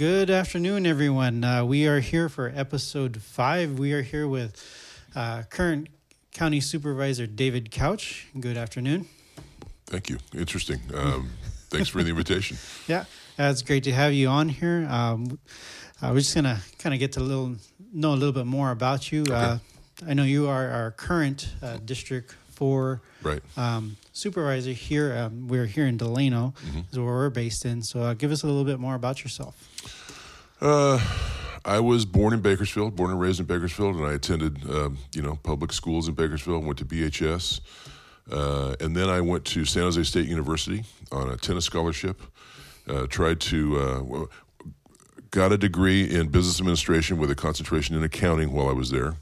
Good afternoon, everyone. Uh, we are here for episode five. We are here with uh, current County Supervisor David Couch. Good afternoon. Thank you. Interesting. Um, thanks for the invitation. Yeah, uh, it's great to have you on here. Um, uh, we're just gonna kind of get to a little know a little bit more about you. Uh, I know you are our current uh, District Four Right. um, supervisor here. Um, we're here in Delano, is where we're based in. So, uh, give us a little bit more about yourself. Uh, I was born in Bakersfield, born and raised in Bakersfield, and I attended, um, you know, public schools in Bakersfield. Went to BHS, uh, and then I went to San Jose State University on a tennis scholarship. Uh, tried to uh, got a degree in business administration with a concentration in accounting while I was there.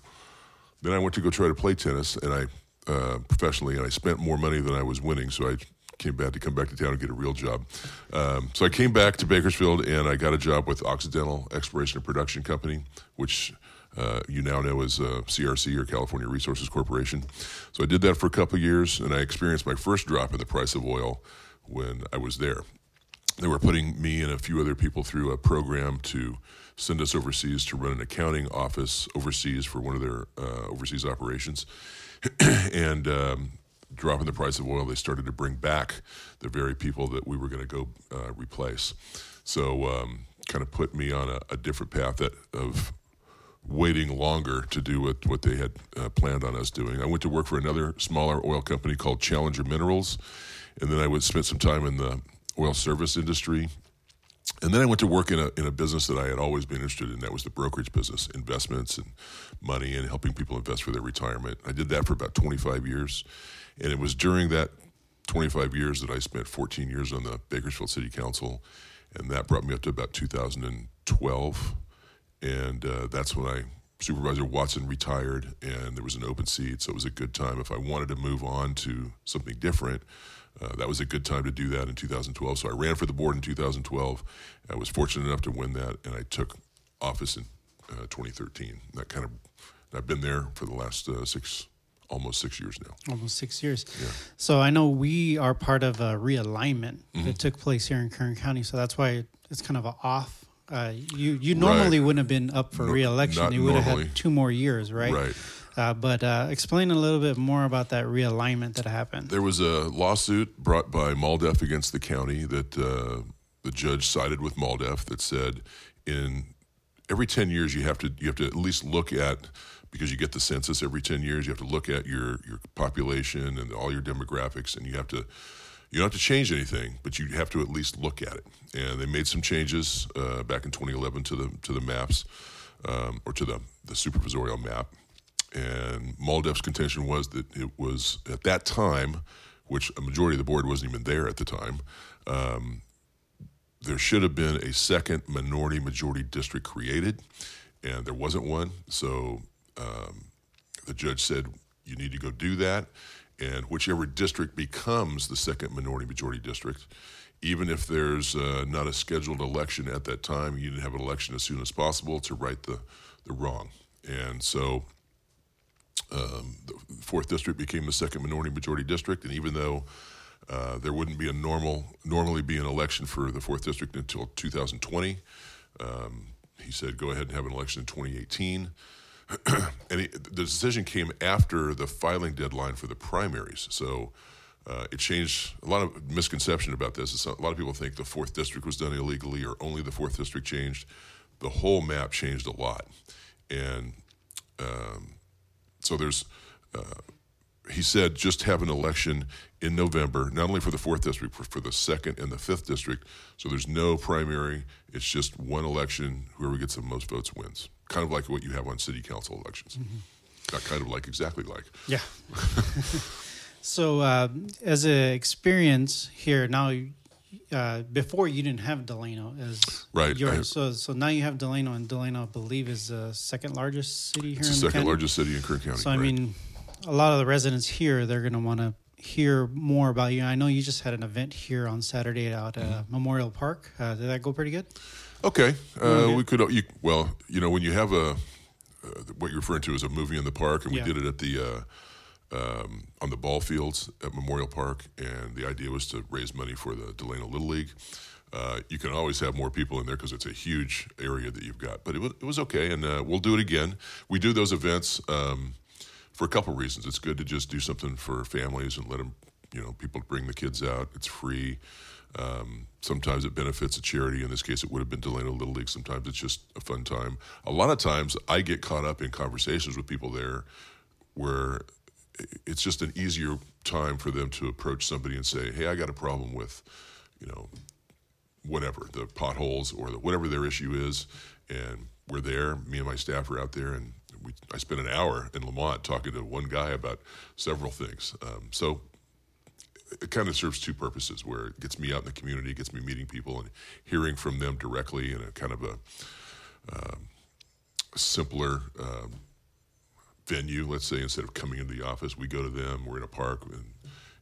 Then I went to go try to play tennis, and I uh, professionally, and I spent more money than I was winning, so I came back to come back to town and get a real job. Um, so I came back to Bakersfield, and I got a job with Occidental Exploration and Production Company, which uh, you now know as uh, CRC or California Resources Corporation. So I did that for a couple years, and I experienced my first drop in the price of oil when I was there they were putting me and a few other people through a program to send us overseas to run an accounting office overseas for one of their uh, overseas operations. and um, dropping the price of oil, they started to bring back the very people that we were going to go uh, replace. So, um, kind of put me on a, a different path that, of waiting longer to do what, what they had uh, planned on us doing. I went to work for another smaller oil company called Challenger Minerals, and then I would spend some time in the oil service industry. And then I went to work in a, in a business that I had always been interested in. That was the brokerage business, investments and money and helping people invest for their retirement. I did that for about 25 years. And it was during that 25 years that I spent 14 years on the Bakersfield City Council. And that brought me up to about 2012 and uh, that's when I Supervisor Watson retired, and there was an open seat, so it was a good time. If I wanted to move on to something different, uh, that was a good time to do that in 2012. So I ran for the board in 2012. I was fortunate enough to win that, and I took office in uh, 2013. That kind of, I've been there for the last uh, six, almost six years now. Almost six years. Yeah. So I know we are part of a realignment Mm-hmm. that took place here in Kern County. So that's why it's kind of a off. Uh, you you normally Right. wouldn't have been up for No- reelection. You would have had two more years, right? Right. Uh, but uh, explain a little bit more about that realignment that happened. There was a lawsuit brought by MALDEF against the county that uh, the judge sided with MALDEF that said in every 10 years you have to you have to at least look at because you get the census every 10 years you have to look at your your population and all your demographics and you have to you don't have to change anything but you have to at least look at it. And they made some changes uh, back in 2011 to the to the maps um, or to the the supervisorial map. And Maldef's contention was that it was at that time, which a majority of the board wasn't even there at the time, um, there should have been a second minority majority district created, and there wasn't one. So um, the judge said, you need to go do that, and whichever district becomes the second minority majority district, even if there's uh, not a scheduled election at that time, you need to have an election as soon as possible to right the, the wrong. And so um, the fourth district became the second minority majority district, and even though uh, there wouldn't be a normal normally be an election for the fourth district until 2020, um, he said go ahead and have an election in 2018. and he, the decision came after the filing deadline for the primaries, so. Uh, it changed a lot of misconception about this. It's, a lot of people think the fourth district was done illegally, or only the fourth district changed. The whole map changed a lot, and um, so there's, uh, he said, just have an election in November, not only for the fourth district, but for the second and the fifth district. So there's no primary. It's just one election. Whoever gets the most votes wins. Kind of like what you have on city council elections. Not kind of like, exactly like. Yeah. so, uh, as an experience here now, uh, before you didn't have Delano as Right, yours. I- so, so now you have Delano, and Delano, I believe, is the second largest city here It's in the second largest city in Kern County. So, I right? mean, a lot of the residents here, they're going to want to hear more about you. I know you just had an event here on Saturday out at Mm-hmm. Memorial Park. Uh, did that go pretty good? Okay, uh, Okay. we could. You, well, you know, when you have a uh, what you're referring to as a movie in the park, and we did it at the uh, um, on the ball fields at Memorial Park, and the idea was to raise money for the Delano Little League. Uh, you can always have more people in there because it's a huge area that you've got. But it was, it was okay, and uh, we'll do it again. We do those events um, for a couple reasons. It's good to just do something for families and let them, you know, people bring the kids out. It's free. Um, sometimes it benefits a charity. In this case, it would have been Delano Little League. Sometimes it's just a fun time. A lot of times, I get caught up in conversations with people there where it's just an easier time for them to approach somebody and say, "Hey, I got a problem with, you know, whatever the potholes or the, whatever their issue is," and we're there. Me and my staff are out there, and we, I spent an hour in Lamont talking to one guy about several things. Um, so it kind of serves two purposes where it gets me out in the community, gets me meeting people and hearing from them directly in a kind of a um, simpler um, venue, let's say, instead of coming into the office, we go to them, we're in a park, and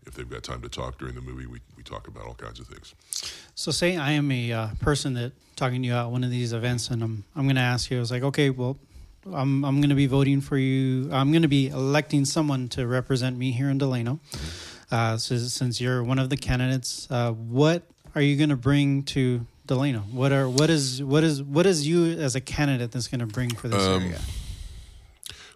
if they've got time to talk during the movie, we, we talk about all kinds of things. So, say I am a uh, person that talking to you at one of these events, and I'm I'm going to ask you. I was like, okay, well, I'm I'm going to be voting for you. I'm going to be electing someone to represent me here in Delano. Mm-hmm. Uh, so since you're one of the candidates, uh, what are you going to bring to Delano? What are what is what is what is you as a candidate that's going to bring for this um, area?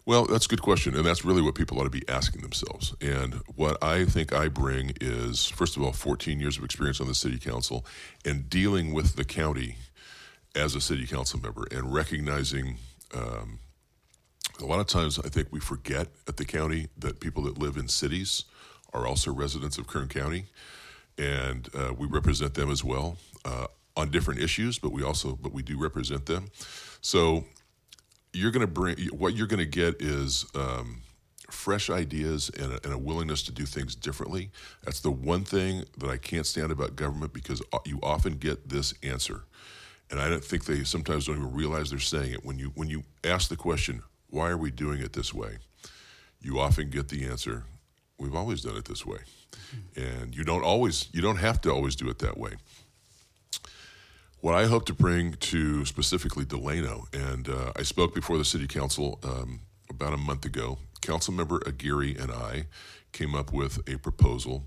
Well, that's a good question, and that's really what people ought to be asking themselves. And what I think I bring is, first of all, 14 years of experience on the city council and dealing with the county as a city council member and recognizing. Um, a lot of times, I think we forget at the county that people that live in cities are also residents of Kern County, and uh, we represent them as well uh, on different issues. But we also, but we do represent them. So you're going to bring what you're going to get is um, fresh ideas and a, and a, willingness to do things differently. That's the one thing that I can't stand about government because you often get this answer, and I don't think they sometimes don't even realize they're saying it. When you when you ask the question, "Why are we doing it this way?" you often get the answer, "We've always done it this way," mm-hmm. and you don't always you don't have to always do it that way what I hope to bring to specifically Delano, and uh, I spoke before the city council um, about a month ago. Councilmember Aguirre and I came up with a proposal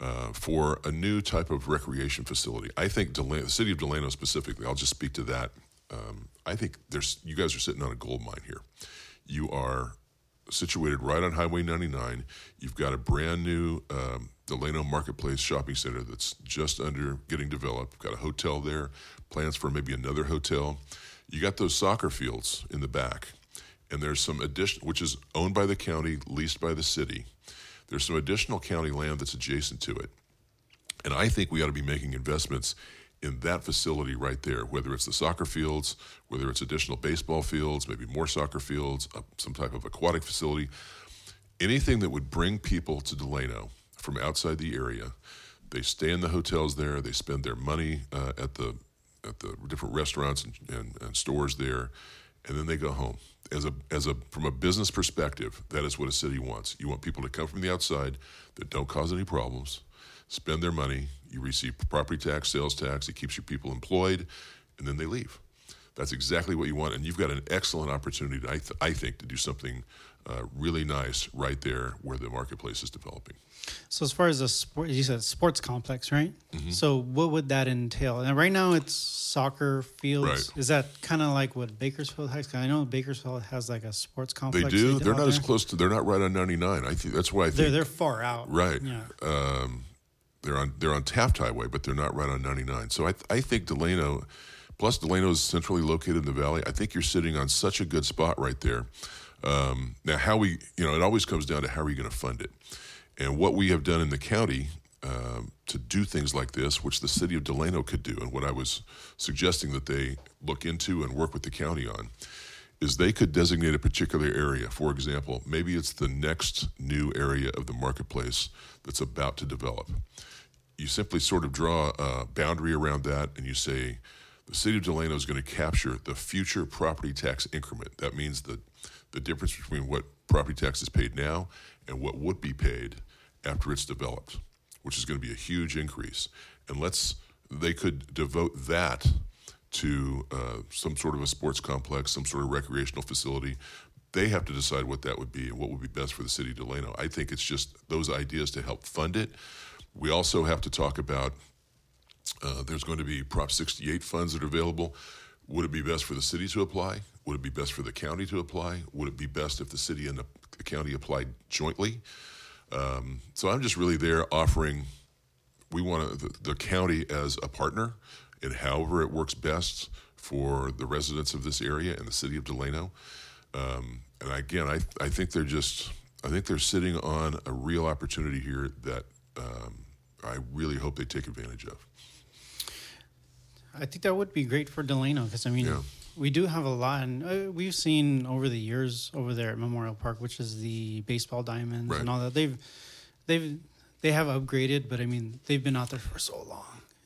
uh, for a new type of recreation facility. I think Delano, the city of Delano specifically, I'll just speak to that. Um, I think there's you guys are sitting on a gold mine here. You are situated right on Highway 99. You've got a brand new um, Delano Marketplace Shopping Center that's just under getting developed. Got a hotel there, plans for maybe another hotel. You got those soccer fields in the back, and there's some addition, which is owned by the county, leased by the city. There's some additional county land that's adjacent to it, and I think we ought to be making investments in that facility right there, whether it's the soccer fields, whether it's additional baseball fields, maybe more soccer fields, uh, some type of aquatic facility, anything that would bring people to Delano from outside the area. They stay in the hotels there. They spend their money uh, at the at the different restaurants and, and, and, stores there, and then they go home. As a as a from a business perspective, that is what a city wants. You want people to come from the outside that don't cause any problems, spend their money. You receive property tax, sales tax. It keeps your people employed, and then they leave. That's exactly what you want, and you've got an excellent opportunity, I, th- I think, to do something uh, really nice right there where the marketplace is developing. So as far as the sport, you said sports complex, right? Mm-hmm. So what would that entail? And right now it's soccer fields. Right. Is that kind of like what Bakersfield has? I know Bakersfield has like a sports complex. They do. They are not there. as close to. They're not right on ninety nine. I think that's why I think they're they're far out. Right. Yeah. Um, they're on they're on Taft Highway, but they're not right on ninety nine. So I I think Delano. Plus, Delano is centrally located in the valley. I think you're sitting on such a good spot right there. Um, now, how we, you know, it always comes down to how are you going to fund it? And what we have done in the county um, to do things like this, which the city of Delano could do, and what I was suggesting that they look into and work with the county on, is they could designate a particular area. For example, maybe it's the next new area of the marketplace that's about to develop. You simply sort of draw a boundary around that and you say, the city of Delano is going to capture the future property tax increment. That means the, the difference between what property tax is paid now and what would be paid after it's developed, which is going to be a huge increase. And let's they could devote that to uh, some sort of a sports complex, some sort of recreational facility. They have to decide what that would be and what would be best for the city of Delano. I think it's just those ideas to help fund it. We also have to talk about Uh, there's going to be Prop 68 funds that are available. Would it be best for the city to apply? Would it be best for the county to apply? Would it be best if the city and the, county applied jointly? Um, so I'm just really there offering. We want the, the county as a partner in however it works best for the residents of this area and the city of Delano. Um, and again, I I think they're just I think they're sitting on a real opportunity here that um, I really hope they take advantage of. I think that would be great for Delano because I mean, Yeah. we do have a lot, and uh, we've seen over the years over there at Memorial Park, which is the baseball diamonds Right. and all that. They've they've they have upgraded, but I mean, they've been out there for so long.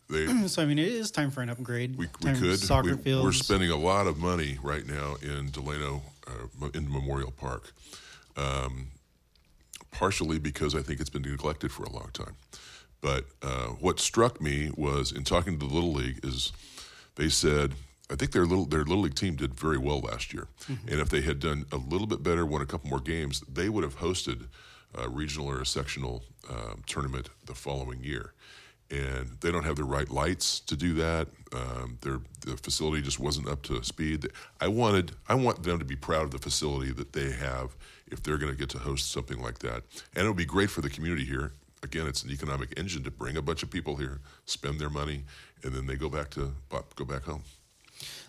They So I mean, it is time for an upgrade. we, we could soccer we, fields. we're spending a lot of money right now in Delano uh, in Memorial Park. Um, partially because I think it's been neglected for a long time. But uh, what struck me was in talking to the Little League is they said I think their little their little league team did very well last year, and if they had done a little bit better, won a couple more games, they would have hosted a regional or a sectional um, tournament the following year. And they don't have the right lights to do that. Um, their the facility just wasn't up to speed. I wanted I want them to be proud of the facility that they have if they're going to get to host something like that, and it would be great for the community here again, it's an economic engine to bring a bunch of people here, spend their money, and then they go back to go back home.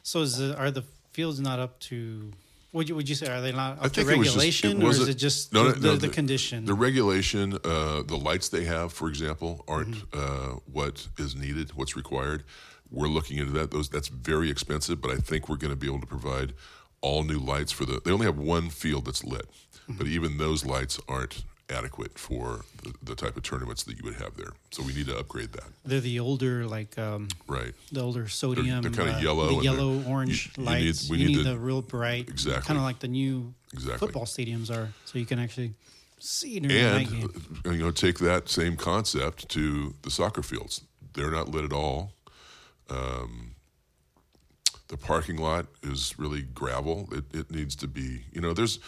So is the, are the fields not up to? Would you would you say are they not I up to think it was just- regulation, it or is it just no, no, the, no, the the- condition? The regulation, uh, the lights they have, for example, aren't Mm-hmm. uh, what is needed, what's required. We're looking into that. Those that's very expensive, but I think we're going to be able to provide all new lights for the. They only have one field that's lit, Mm-hmm. but even those lights aren't adequate for the, the type of tournaments that you would have there. So we need to upgrade that. They're the older like um, Right. the older sodium. they're kinda uh, yellow The yellow orange you- you need- lights. we you need need to- the real bright, Exactly. kind of like the new Exactly. football stadiums are, so you can actually see during the night game. uh, you know take that same concept to the soccer fields they're not lit at all um, the parking lot is really gravel it, it needs to be you know there's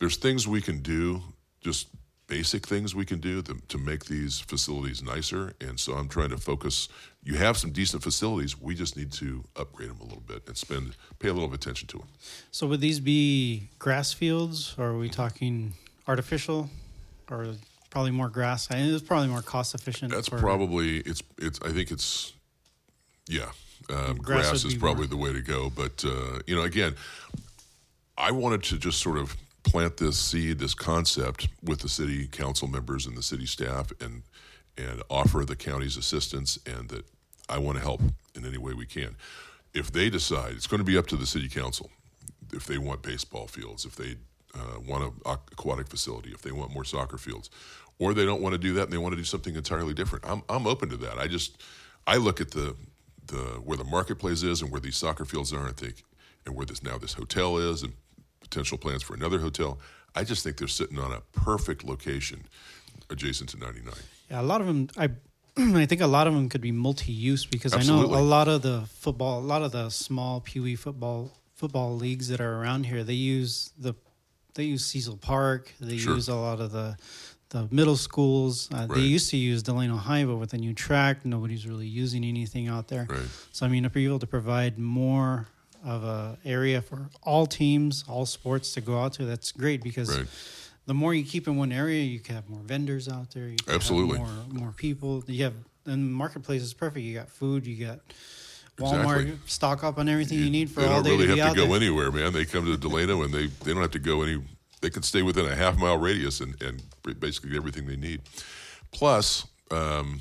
there's things we can do just basic things we can do to, to make these facilities nicer and so i'm trying to focus you have some decent facilities we just need to upgrade them a little bit and spend pay a little of attention to them So would these be grass fields, or are we talking artificial, or probably more grass? I think it's probably more cost efficient. That's for- probably it's it's. I think it's yeah. Um, Grass grass, is probably more- the way to go, but uh, you know, again, I wanted to just sort of plant this seed, this concept with the city council members and the city staff, and and offer the county's assistance, and that I want to help in any way we can. If they decide, it's going to be up to the city council. If they want baseball fields, if they uh, want an aquatic facility, if they want more soccer fields, or they don't want to do that and they want to do something entirely different, I'm I'm open to that. I just I look at the the where the marketplace is and where these soccer fields are, and think, and where this now this hotel is, and potential plans for another hotel. I just think they're sitting on a perfect location adjacent to 99. Yeah, a lot of them. I I think a lot of them could be multi-use because I know a lot of the football, a lot of the small Pee Wee football football leagues that are around here. They use the they use Cecil Park. They Sure. use a lot of the the middle schools. Uh, Right. They used to use Delano High, but with a new track, nobody's really using anything out there. Right. So I mean, if you're able to provide more of a area for all teams, all sports to go out to, that's great because Right. the more you keep in one area, you can have more vendors out there. You Absolutely. more more people. You have and the marketplace is perfect. You got food. You got Walmart Exactly. stock up on everything you, need for all day. they don't really to have to go there. anywhere, man. They come to Delano and they, they don't have to go any. They can stay within a half mile radius and, and basically get everything they need. Plus, um,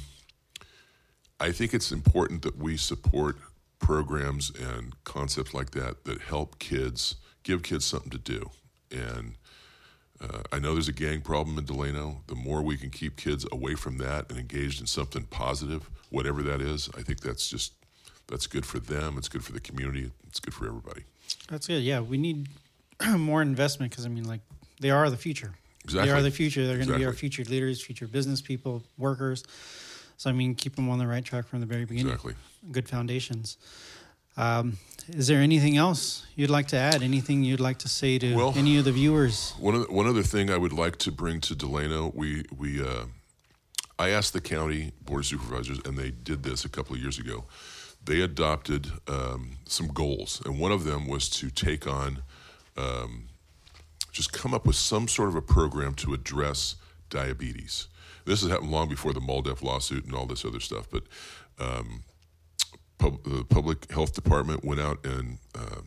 I think it's important that we support programs and concepts like that that help kids, give kids something to do. And uh, I know there's a gang problem in Delano. The more we can keep kids away from that and engaged in something positive, whatever that is, I think that's just that's good for them. It's good for the community. It's good for everybody. That's good. Yeah, we need more investment because I mean, like they are the future. Exactly. They are the future. They're going to be our future leaders, future business people, workers. So I mean, keep them on the right track from the very beginning. Exactly. Good foundations. Um, is there anything else you'd like to add? Anything you'd like to say to Well- any of the viewers? One other, one other thing I would like to bring to Delano, we we uh, I asked the county board of supervisors, and they did this a couple of years ago. They adopted um, some goals, and one of them was to take on, um, just come up with some sort of a program to address diabetes. This has happened long before the MALDEF lawsuit and all this other stuff, but um, pub- the public health department went out and uh,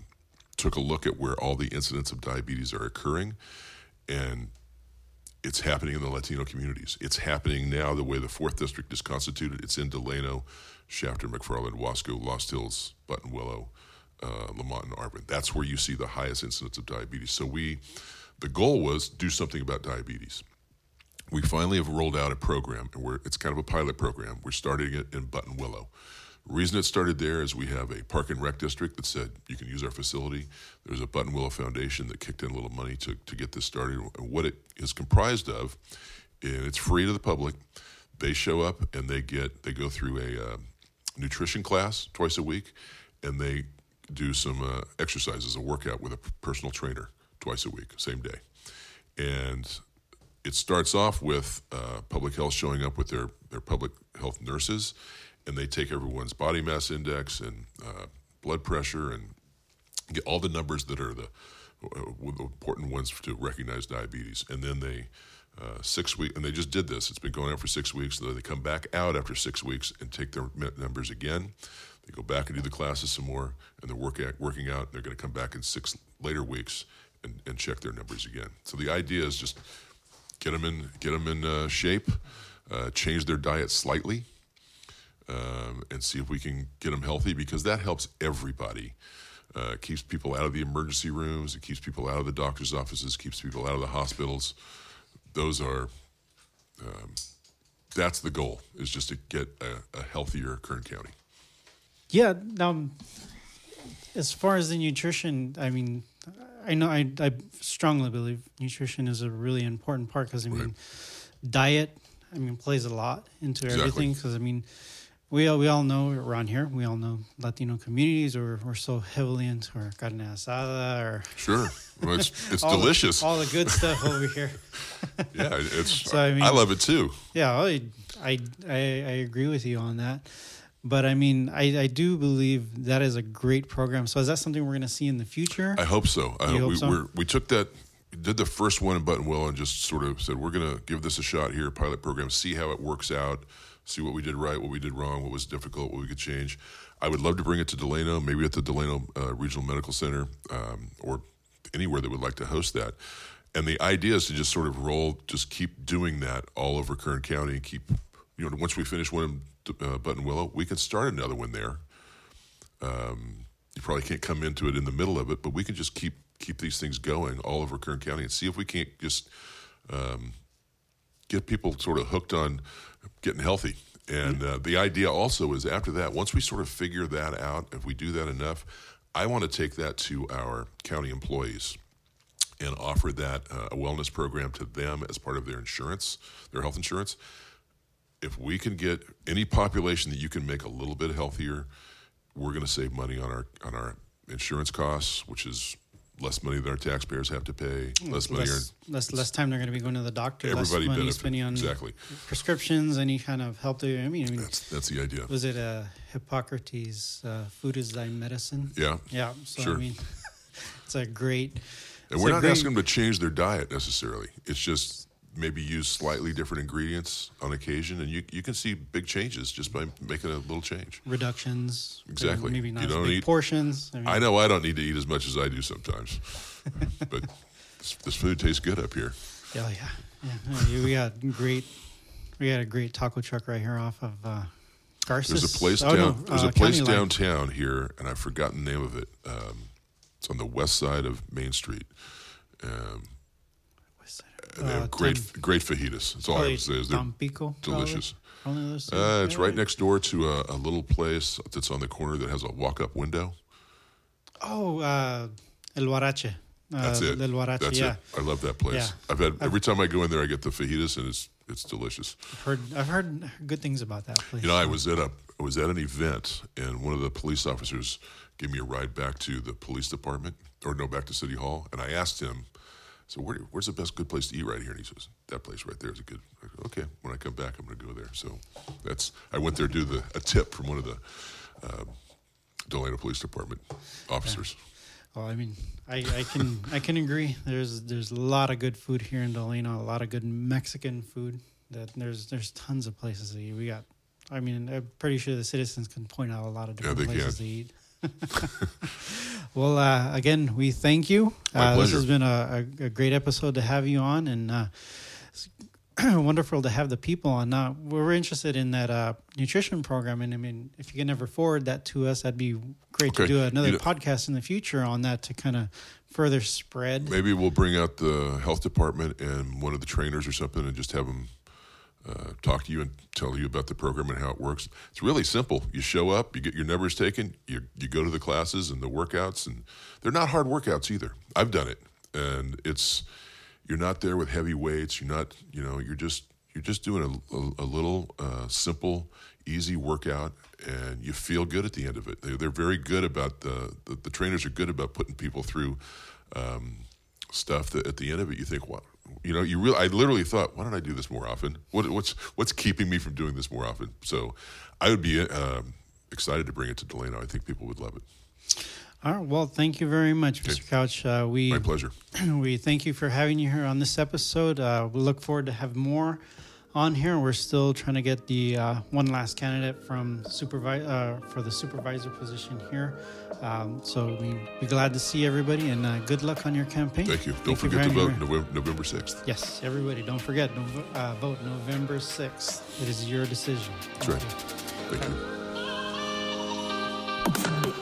took a look at where all the incidents of diabetes are occurring, and it's happening in the Latino communities. It's happening now the way the fourth district is constituted. It's in Delano, Shafter, McFarland, Wasco, Lost Hills, Buttonwillow, uh, Lamont, and Arvin. That's where you see the highest incidence of diabetes. So we, the goal was do something about diabetes. We finally have rolled out a program, and we're, it's kind of a pilot program. We're starting it in Buttonwillow. The reason it started there is we have a park and rec district that said you can use our facility. There's a Buttonwillow Foundation that kicked in a little money to, to get this started. And what it is comprised of, and it's free to the public. They show up and they get they go through a uh, nutrition class twice a week, and they do some uh, exercises, a workout with a personal trainer twice a week, same day. And it starts off with uh, public health showing up with their, their public health nurses and they take everyone's body mass index and uh, blood pressure and get all the numbers that are the, uh, important ones to recognize diabetes. And then they uh, six weeks, and they just did this. It's been going on for six weeks. So they come back out after six weeks and take their numbers again. They go back and do the classes some more, and they're working working out. They're going to come back in six later weeks and, and check their numbers again. So the idea is just get them in get them in uh, shape, uh, change their diet slightly, um, and see if we can get them healthy because that helps everybody. Uh, keeps people out of the emergency rooms. It keeps people out of the doctor's offices. Keeps people out of the hospitals. Those are. Um, that's the goal. Is just to get a, a healthier Kern County. Yeah. Um, as far as the nutrition, I mean, I know I, I strongly believe nutrition is a really important part because I mean, right. diet. I mean, plays a lot into exactly. everything because I mean, we all, we all know around here, we all know Latino communities, or we're so heavily into our carne asada, or sure, well, it's it's all delicious. The, all the good stuff over here. yeah, it's. So I mean, I love it too. Yeah, I I I, agree with you on that, but I mean, I I do believe that is a great program. So is that something we're going to see in the future? I hope so. I hope, hope we so? we took that did the first one in Buttonwillow and just sort of said we're going to give this a shot here, pilot program, see how it works out see what we did right, what we did wrong, what was difficult, what we could change. I would love to bring it to Delano, maybe at the Delano uh, Regional Medical Center um, or anywhere that would like to host that. And the idea is to just sort of roll, just keep doing that all over Kern County and keep, you know, once we finish one in uh, Buttonwillow, we can start another one there. Um, you probably can't come into it in the middle of it, but we can just keep keep these things going all over Kern County and see if we can't just um, get people sort of hooked on getting healthy. And uh, the idea also is after that, once we sort of figure that out, if we do that enough, I want to take that to our county employees and offer that uh, a wellness program to them as part of their insurance, their health insurance. If we can get any population that you can make a little bit healthier, we're going to save money on our on our insurance costs, which is less money that our taxpayers have to pay, mm, less money. Less, less, less time they're going to be going to the doctor. Everybody less money spending on exactly prescriptions, any kind of health. I mean, I mean that's, that's the idea. Was it uh, Hippocrates? Uh, food is thy medicine. Yeah, yeah. So sure. I mean, it's a great. And we're not great, asking them to change their diet necessarily. It's just maybe use slightly different ingredients on occasion, and you you can see big changes just by making a little change. Reductions, exactly. Maybe not you don't eat, portions. I, mean, I, know I don't need to eat as much as I do sometimes, but this, this, food tastes good up here. Yeah, yeah, yeah. we got great. We got a great taco truck right here off of. Uh, Garces. There's a place oh, down. No, there's uh, a place downtown line. here, and I've forgotten the name of it. Um, it's on the west side of Main Street. Um, and they have uh, great Tom, great fajitas. That's all I have to say. Is they're Tampico, delicious. Uh, it's right next door to a, a, little place that's on the corner that has a walk-up window. Oh, uh, El Huarache. Uh, that's it. El Huarache, that's yeah. it. I love that place. Yeah. I've had every time I go in there, I get the fajitas, and it's it's delicious. I've heard I've heard good things about that place. You know, I was at a I was at an event, and one of the police officers gave me a ride back to the police department, or no, back to City Hall, and I asked him So where, where's the best good place to eat right here? And he says, that place right there is a good. I go, okay, when I come back, I'm going to go there. So that's I went there to do the a tip from one of the um, Delano Police Department officers. Well, I mean, I, I can I can agree. There's there's a lot of good food here in Delano. A lot of good Mexican food. That there's there's tons of places to eat. We got. I mean, I'm pretty sure the citizens can point out a lot of different they places can. to eat. well, uh, again, we thank you. Uh, this has been a, a, a great episode to have you on, and uh, it's wonderful to have the people on. Now, we're interested in that uh, nutrition program, and I mean, if you can ever forward that to us, that'd be great to do another You know- podcast in the future on that to kind of further spread. Maybe we'll bring out the health department and one of the trainers or something, and just have them uh, talk to you and tell you about the program and how it works. It's really simple. You show up, you get your numbers taken, you you go to the classes and the workouts, and they're not hard workouts either. I've done it, and it's you're not there with heavy weights. You're not, you know, you're just you're just doing a, a, a little uh, simple, easy workout, and you feel good at the end of it. They, they're very good about the, the the trainers are good about putting people through um, stuff that at the end of it you think, what, you know, you really. I literally thought, why don't I do this more often? What, what's what's keeping me from doing this more often? So, I would be um, excited to bring it to Delano. I think people would love it. All right. Well, thank you very much, Okay. Mr. Couch. Uh, we My pleasure. we thank you for having you here on this episode. Uh, we look forward to have more on here. We're still trying to get the uh, one last candidate from supervi- uh, for the supervisor position here. Um, so we be glad to see everybody and uh, good luck on your campaign. Thank you. Don't you forget to vote having me here. November, November 6th. Yes, everybody, don't forget. Uh, vote November sixth. It is your decision. That's right. Thank you.